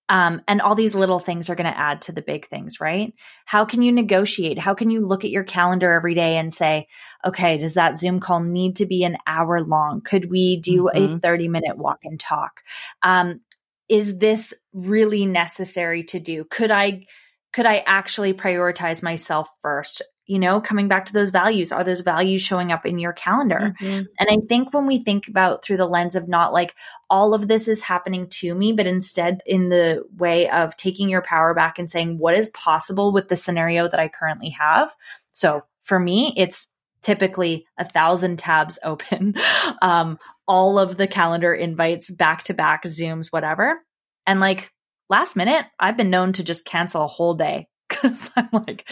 B: Um, and all these little things are going to add to the big things, right? How can you negotiate? How can you look at your calendar every day and say, okay, does that Zoom call need to be an hour long? Could we do mm-hmm. a 30 minute walk and talk? Um, is this really necessary to do? Could I, could I actually prioritize myself first? You know, coming back to those values, are those values showing up in your calendar? Mm-hmm. And I think when we think about through the lens of not like all of this is happening to me, but instead in the way of taking your power back and saying, what is possible with the scenario that I currently have? So for me, it's typically a thousand tabs open, um, all of the calendar invites, back to back Zooms, whatever. And like last minute, I've been known to just cancel a whole day because I'm like,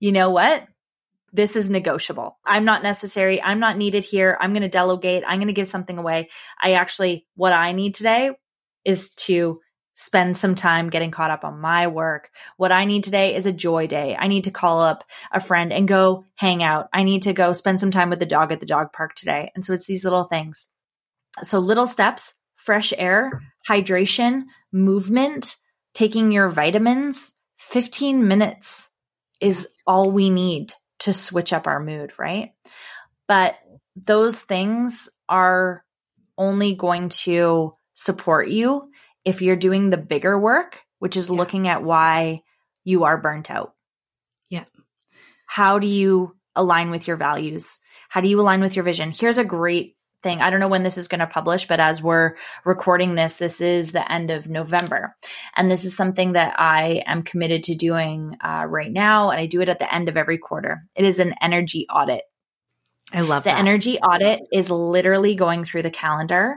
B: you know what? This is negotiable. I'm not necessary. I'm not needed here. I'm going to delegate. I'm going to give something away. I actually, what I need today is to spend some time getting caught up on my work. What I need today is a joy day. I need to call up a friend and go hang out. I need to go spend some time with the dog at the dog park today. And so it's these little things. So little steps, fresh air, hydration, movement, taking your vitamins, 15 minutes is all we need to switch up our mood, right? But those things are only going to support you if you're doing the bigger work, which is yeah. looking at why you are burnt out.
A: Yeah.
B: How do you align with your values? How do you align with your vision? Here's a great thing. I don't know when this is going to publish, but as we're recording this, this is the end of November. And this is something that I am committed to doing uh, right now. And I do it at the end of every quarter. It is an energy audit.
A: I love
B: the
A: that.
B: energy audit is literally going through the calendar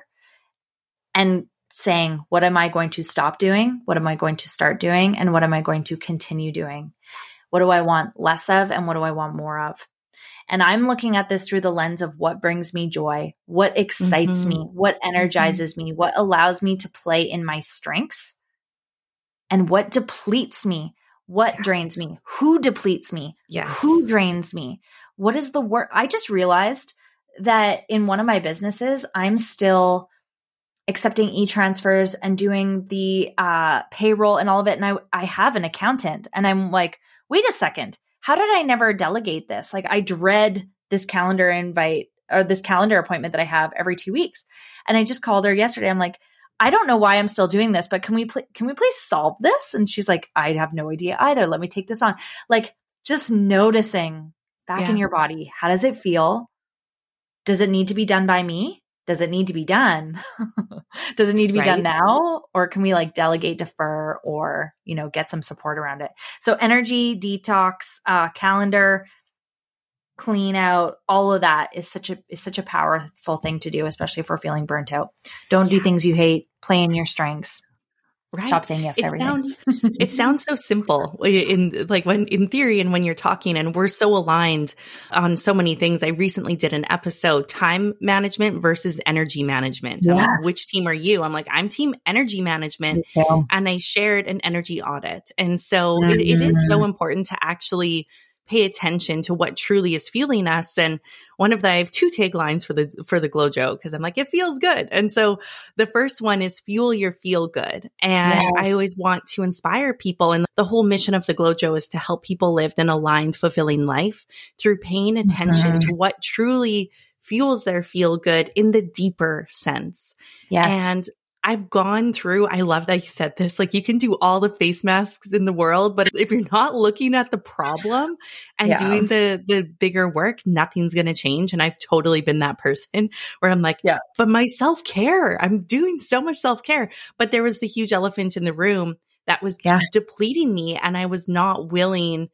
B: and saying, what am I going to stop doing? What am I going to start doing? And what am I going to continue doing? What do I want less of? And what do I want more of? And I'm looking at this through the lens of what brings me joy, what excites mm-hmm. me, what mm-hmm. energizes mm-hmm. me, what allows me to play in my strengths, and what depletes me, what yeah. drains me, who depletes me,
A: yes.
B: who drains me. What is the work? I just realized that in one of my businesses, I'm still accepting e-transfers and doing the uh, payroll and all of it. And I, I have an accountant and I'm like, wait a second how did I never delegate this? Like I dread this calendar invite or this calendar appointment that I have every two weeks. And I just called her yesterday. I'm like, I don't know why I'm still doing this, but can we pl- can we please solve this? And she's like, I have no idea either. Let me take this on. Like just noticing back yeah. in your body. How does it feel? Does it need to be done by me? Does it need to be done? does it need to be right. done now? Or can we like delegate, defer, or, you know, get some support around it? So energy, detox, uh, calendar, clean out, all of that is such a is such a powerful thing to do, especially if we're feeling burnt out. Don't yeah. do things you hate, play in your strengths. Right. Stop saying yes to
A: it
B: everything.
A: Sounds, it sounds so simple in like when in theory and when you're talking and we're so aligned on so many things. I recently did an episode time management versus energy management. Yes. Like, which team are you? I'm like, I'm team energy management and I shared an energy audit. And so mm-hmm. it, it is so mm-hmm. important to actually pay attention to what truly is fueling us. And one of the, I have two taglines for the, for the GlowJo because I'm like, it feels good. And so the first one is fuel your feel good. And yeah. I always want to inspire people. And the whole mission of the GlowJo is to help people live an aligned, fulfilling life through paying attention mm-hmm. to what truly fuels their feel good in the deeper sense. Yes. And I've gone through, I love that you said this. Like you can do all the face masks in the world, but if you're not looking at the problem and yeah. doing the the bigger work, nothing's going to change. And I've totally been that person where I'm like, yeah, but my self-care, I'm doing so much self-care, but there was the huge elephant in the room that was yeah. depleting me and I was not willing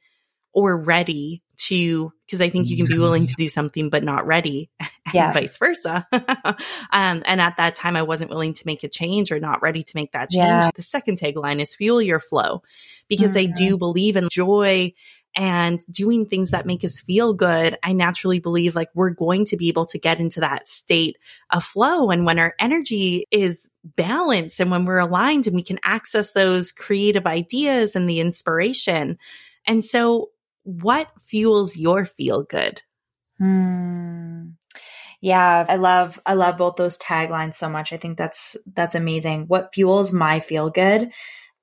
A: or ready to because I think you can be willing to do something but not ready, yeah. and vice versa. um, and at that time, I wasn't willing to make a change or not ready to make that change. Yeah. The second tagline is fuel your flow because mm-hmm. I do mm-hmm. believe in joy and doing things that make us feel good. I naturally believe like we're going to be able to get into that state of flow. And when our energy is balanced and when we're aligned and we can access those creative ideas and the inspiration. And so what fuels your feel good?
B: Hmm. Yeah, I love I love both those taglines so much. I think that's that's amazing. What fuels my feel good?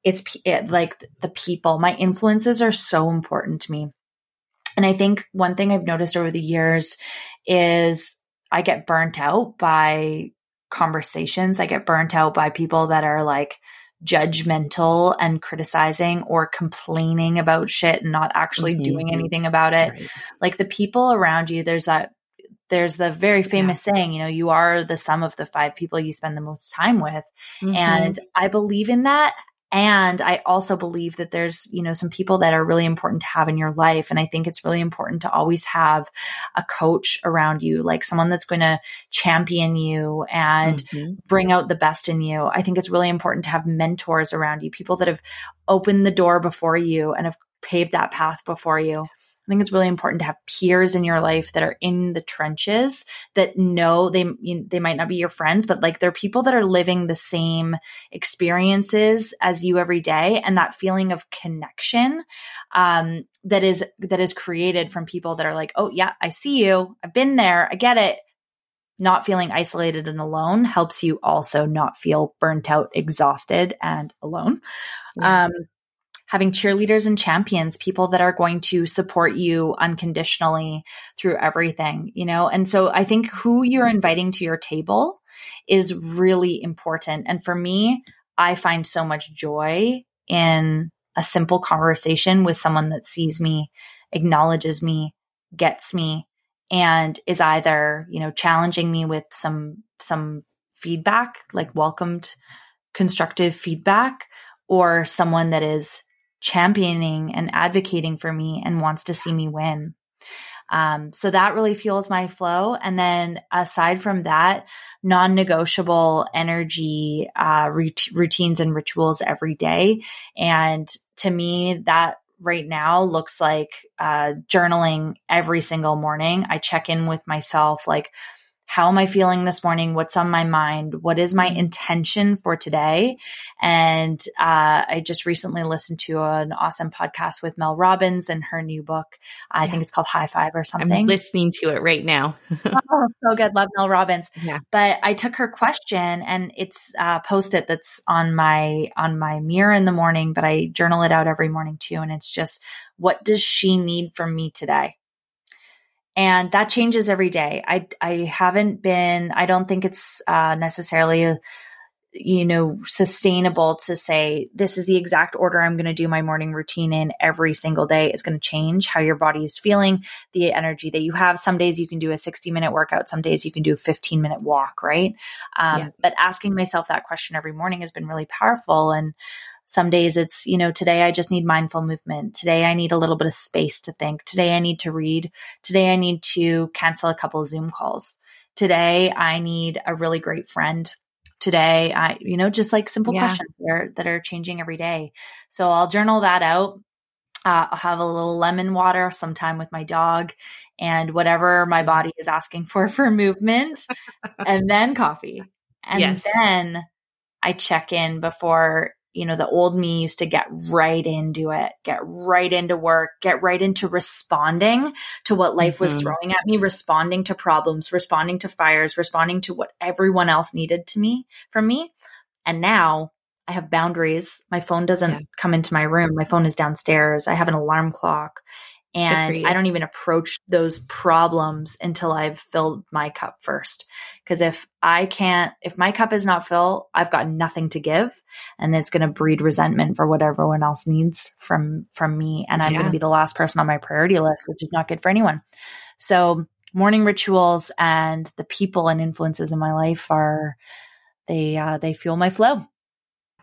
B: It's it, like the people. My influences are so important to me. And I think one thing I've noticed over the years is I get burnt out by conversations. I get burnt out by people that are like judgmental and criticizing or complaining about shit and not actually mm-hmm. doing anything about it. Right. Like the people around you, there's that there's the very famous yeah. saying, you know, you are the sum of the five people you spend the most time with. Mm-hmm. And I believe in that. And I also believe that there's, you know, some people that are really important to have in your life. And I think it's really important to always have a coach around you, like someone that's going to champion you and mm-hmm. bring out the best in you. I think it's really important to have mentors around you, people that have opened the door before you and have paved that path before you. I think it's really important to have peers in your life that are in the trenches that know they you, they might not be your friends, but like they're people that are living the same experiences as you every day, and that feeling of connection um, that is that is created from people that are like, oh yeah, I see you, I've been there, I get it. Not feeling isolated and alone helps you also not feel burnt out, exhausted, and alone. Yeah. Um, having cheerleaders and champions, people that are going to support you unconditionally through everything, you know? And so I think who you're inviting to your table is really important. And for me, I find so much joy in a simple conversation with someone that sees me, acknowledges me, gets me, and is either, you know, challenging me with some, some feedback, like welcomed constructive feedback, or someone that is championing and advocating for me and wants to see me win. Um, so that really fuels my flow. And then aside from that, non negotiable energy, uh, rut- routines and rituals every day. And to me, that right now looks like uh, journaling every single morning. I check in with myself, like, how am I feeling this morning? What's on my mind? What is my intention for today? And uh, I just recently listened to an awesome podcast with Mel Robbins and her new book. I yeah. think it's called High Five or something.
A: I'm listening to it right now.
B: oh, so good. Love Mel Robbins. Yeah. But I took her question and it's uh, post it that's on my on my mirror in the morning, but I journal it out every morning too. And it's just, what does she need from me today? And that changes every day. I I haven't been. I don't think it's uh, necessarily you know, sustainable to say, this is the exact order I'm going to do my morning routine in every single day. It's going to change how your body is feeling, the energy that you have. Some days you can do a 60 minute workout. Some days you can do a 15 minute walk, right? Um, yeah. But asking myself that question every morning has been really powerful. And some days it's, you know, today I just need mindful movement. Today I need a little bit of space to think. Today I need to read. Today I need to cancel a couple Zoom calls. Today I need a really great friend today. I, you know, just like simple yeah. questions that are, that are changing every day. So I'll journal that out. Uh, I'll have a little lemon water sometime with my dog and whatever my body is asking for for movement and then coffee. And yes. then I check in before you know, the old me used to get right into it, get right into work, get right into responding to what life mm-hmm. was throwing at me, responding to problems, responding to fires, responding to what everyone else needed to me from me. And now I have boundaries. My phone doesn't yeah. come into my room. My phone is downstairs. I have an alarm clock and I don't even approach those problems until I've filled my cup first. Because if I can't, if my cup is not full, I've got nothing to give, and it's going to breed resentment for what everyone else needs from from me, and I'm yeah. going to be the last person on my priority list, which is not good for anyone. So morning rituals and the people and influences in my life are they uh, they fuel my flow.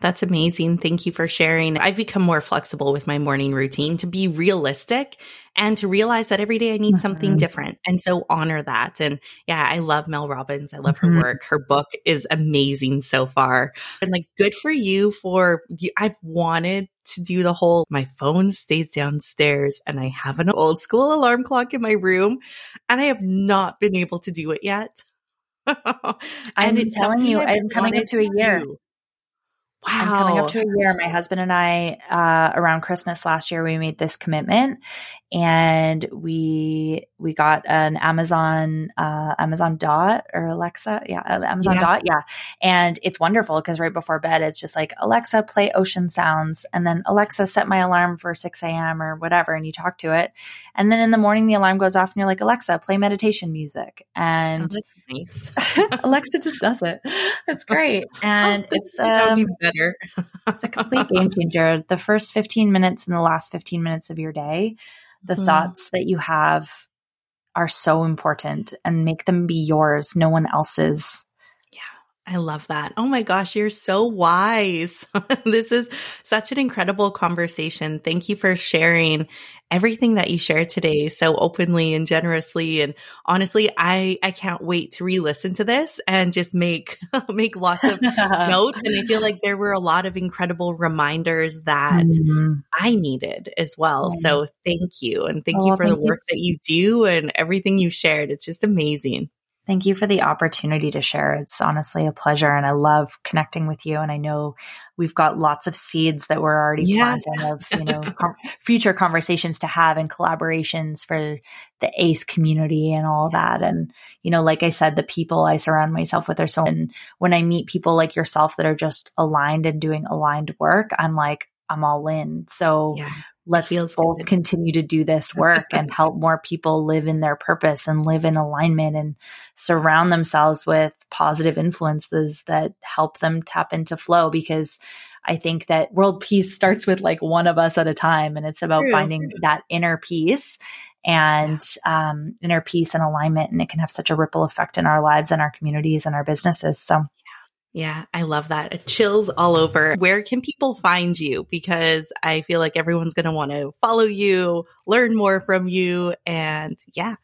A: That's amazing. Thank you for sharing. I've become more flexible with my morning routine to be realistic and to realize that every day I need mm-hmm. something different. And so honor that. And yeah, I love Mel Robbins. I love mm-hmm. her work. Her book is amazing so far. And like, good for you for, I've wanted to do the whole, my phone stays downstairs and I have an old school alarm clock in my room and I have not been able to do it yet.
B: I'm telling you, I'm coming up to a year. Wow. I'm coming up to a year. My husband and I, uh, around Christmas last year, we made this commitment and we, we got an Amazon, uh, Amazon Dot or Alexa. Yeah. Uh, Amazon yeah. Dot. Yeah. And it's wonderful because right before bed, it's just like, Alexa, play ocean sounds. And then Alexa, set my alarm for 6 a.m. or whatever. And you talk to it. And then in the morning, the alarm goes off and you're like, Alexa, play meditation music. And oh, nice. Alexa just does it. It's great. And oh, it's, um, better. it's a complete game changer. The first 15 minutes and the last 15 minutes of your day, the mm. thoughts that you have are so important and make them be yours, no one else's.
A: I love that. Oh my gosh, you're so wise. this is such an incredible conversation. Thank you for sharing everything that you shared today so openly and generously. And honestly, I, I can't wait to re-listen to this and just make, make lots of notes. And I feel like there were a lot of incredible reminders that mm-hmm. I needed as well. Mm-hmm. So thank you. And thank oh, you for thank the work you. that you do and everything you shared. It's just amazing.
B: Thank you for the opportunity to share. It's honestly a pleasure and I love connecting with you. And I know we've got lots of seeds that we're already yeah. planting of, you know, com- future conversations to have and collaborations for the ACE community and all that. And, you know, like I said, the people I surround myself with are so, and when I meet people like yourself that are just aligned and doing aligned work, I'm like, I'm all in. So yeah let's both good. continue to do this work and help more people live in their purpose and live in alignment and surround themselves with positive influences that help them tap into flow because I think that world peace starts with like one of us at a time and it's about True. finding that inner peace and yeah. um, inner peace and alignment and it can have such a ripple effect in our lives and our communities and our businesses so
A: yeah, I love that. It chills all over. Where can people find you? Because I feel like everyone's going to want to follow you, learn more from you, and yeah.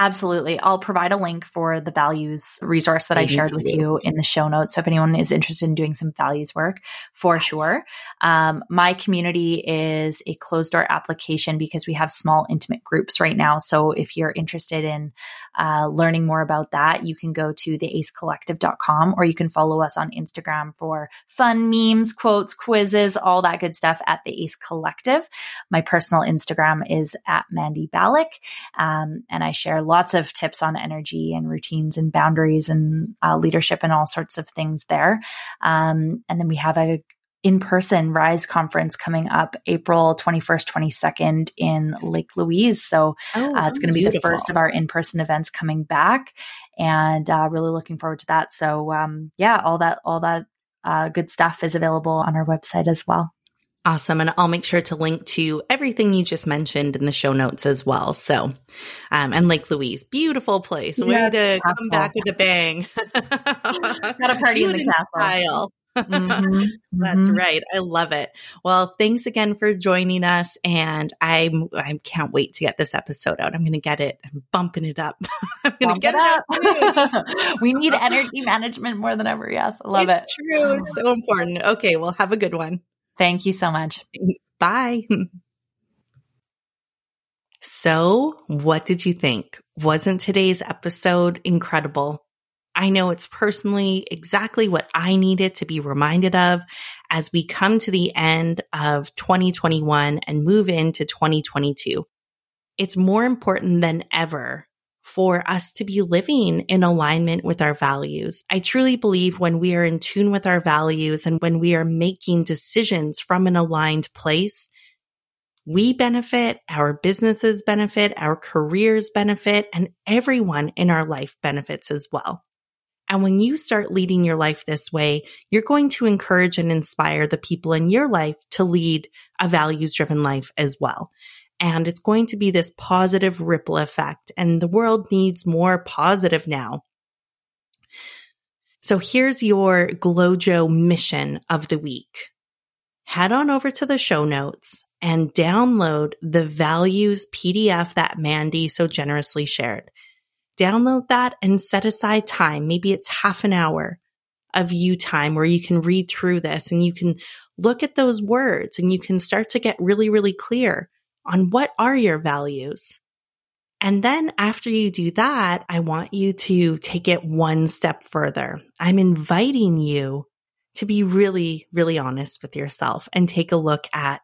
B: Absolutely. I'll provide a link for the values resource that Thank I shared with you in the show notes. So if anyone is interested in doing some values work, for yes. sure. Um, my community is a closed door application because we have small, intimate groups right now. So if you're interested in uh, learning more about that, you can go to theacecollective.com or you can follow us on Instagram for fun memes, quotes, quizzes, all that good stuff at the Ace Collective. My personal Instagram is at Mandy Balak. Um, and I share lots of tips on energy and routines and boundaries and uh, leadership and all sorts of things there. Um, and then we have a in-person rise conference coming up april 21st 22nd in lake louise so oh, uh, it's going to be the first of our in-person events coming back and uh, really looking forward to that so um, yeah all that all that uh, good stuff is available on our website as well.
A: Awesome. And I'll make sure to link to everything you just mentioned in the show notes as well. So, um, and Lake Louise, beautiful place. Way yeah, to come back with a bang.
B: Got a party in the castle. Style.
A: Mm-hmm, That's mm-hmm. right. I love it. Well, thanks again for joining us. And I'm, I can't wait to get this episode out. I'm going to get it. I'm bumping it up. I'm going to get it,
B: up. we need energy management more than ever. Yes. I love
A: it's
B: it.
A: True. It's so important. Okay. Well, have a good one.
B: Thank you so much.
A: Thanks. Bye. So, what did you think? Wasn't today's episode incredible? I know it's personally exactly what I needed to be reminded of as we come to the end of 2021 and move into 2022. It's more important than ever for us to be living in alignment with our values. I truly believe when we are in tune with our values and when we are making decisions from an aligned place, we benefit, our businesses benefit, our careers benefit, and everyone in our life benefits as well. And when you start leading your life this way, you're going to encourage and inspire the people in your life to lead a values driven life as well. And it's going to be this positive ripple effect. And the world needs more positive now. So here's your GlowJo mission of the week. Head on over to the show notes and download the values PDF that Mandy so generously shared download that and set aside time. Maybe it's half an hour of you time where you can read through this and you can look at those words and you can start to get really, really clear on what are your values. And then after you do that, I want you to take it one step further. I'm inviting you to be really, really honest with yourself and take a look at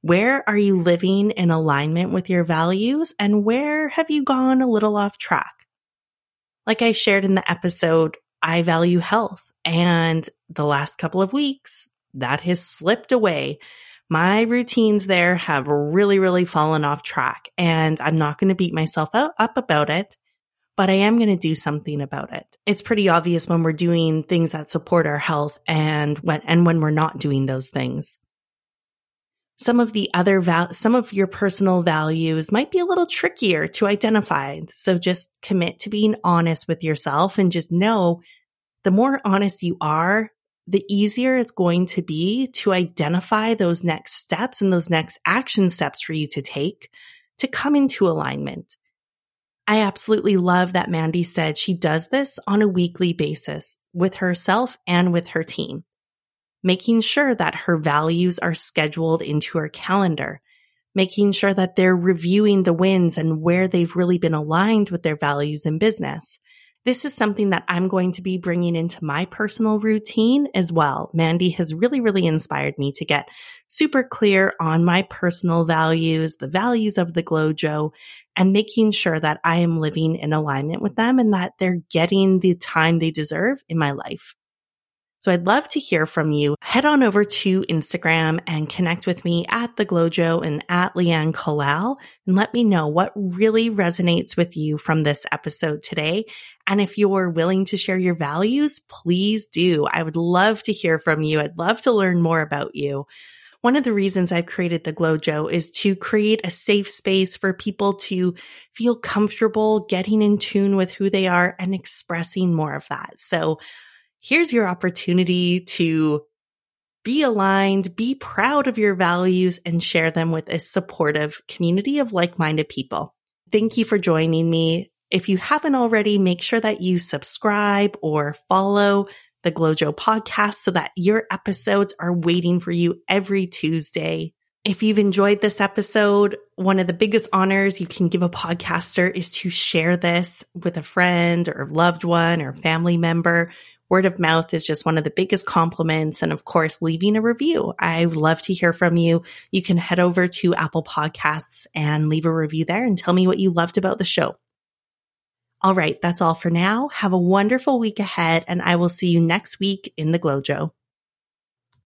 A: where are you living in alignment with your values and where have you gone a little off track? Like I shared in the episode, I value health. And the last couple of weeks, that has slipped away. My routines there have really, really fallen off track. And I'm not going to beat myself up about it, but I am going to do something about it. It's pretty obvious when we're doing things that support our health and when, and when we're not doing those things some of the other val- some of your personal values might be a little trickier to identify. So just commit to being honest with yourself and just know the more honest you are, the easier it's going to be to identify those next steps and those next action steps for you to take to come into alignment. I absolutely love that Mandy said she does this on a weekly basis with herself and with her team making sure that her values are scheduled into her calendar, making sure that they're reviewing the wins and where they've really been aligned with their values in business. This is something that I'm going to be bringing into my personal routine as well. Mandy has really, really inspired me to get super clear on my personal values, the values of the GlowJo, and making sure that I am living in alignment with them and that they're getting the time they deserve in my life. So I'd love to hear from you. Head on over to Instagram and connect with me at the GlowJo and at Leanne Kalal and let me know what really resonates with you from this episode today. And if you're willing to share your values, please do. I would love to hear from you. I'd love to learn more about you. One of the reasons I've created the GlowJo is to create a safe space for people to feel comfortable getting in tune with who they are and expressing more of that. So here's your opportunity to be aligned, be proud of your values, and share them with a supportive community of like minded people. Thank you for joining me. If you haven't already, make sure that you subscribe or follow the GlowJo podcast so that your episodes are waiting for you every Tuesday. If you've enjoyed this episode, one of the biggest honors you can give a podcaster is to share this with a friend or loved one or family member word of mouth is just one of the biggest compliments. And of course, leaving a review. I love to hear from you. You can head over to Apple Podcasts and leave a review there and tell me what you loved about the show. All right, that's all for now. Have a wonderful week ahead, and I will see you next week in the GlowJo.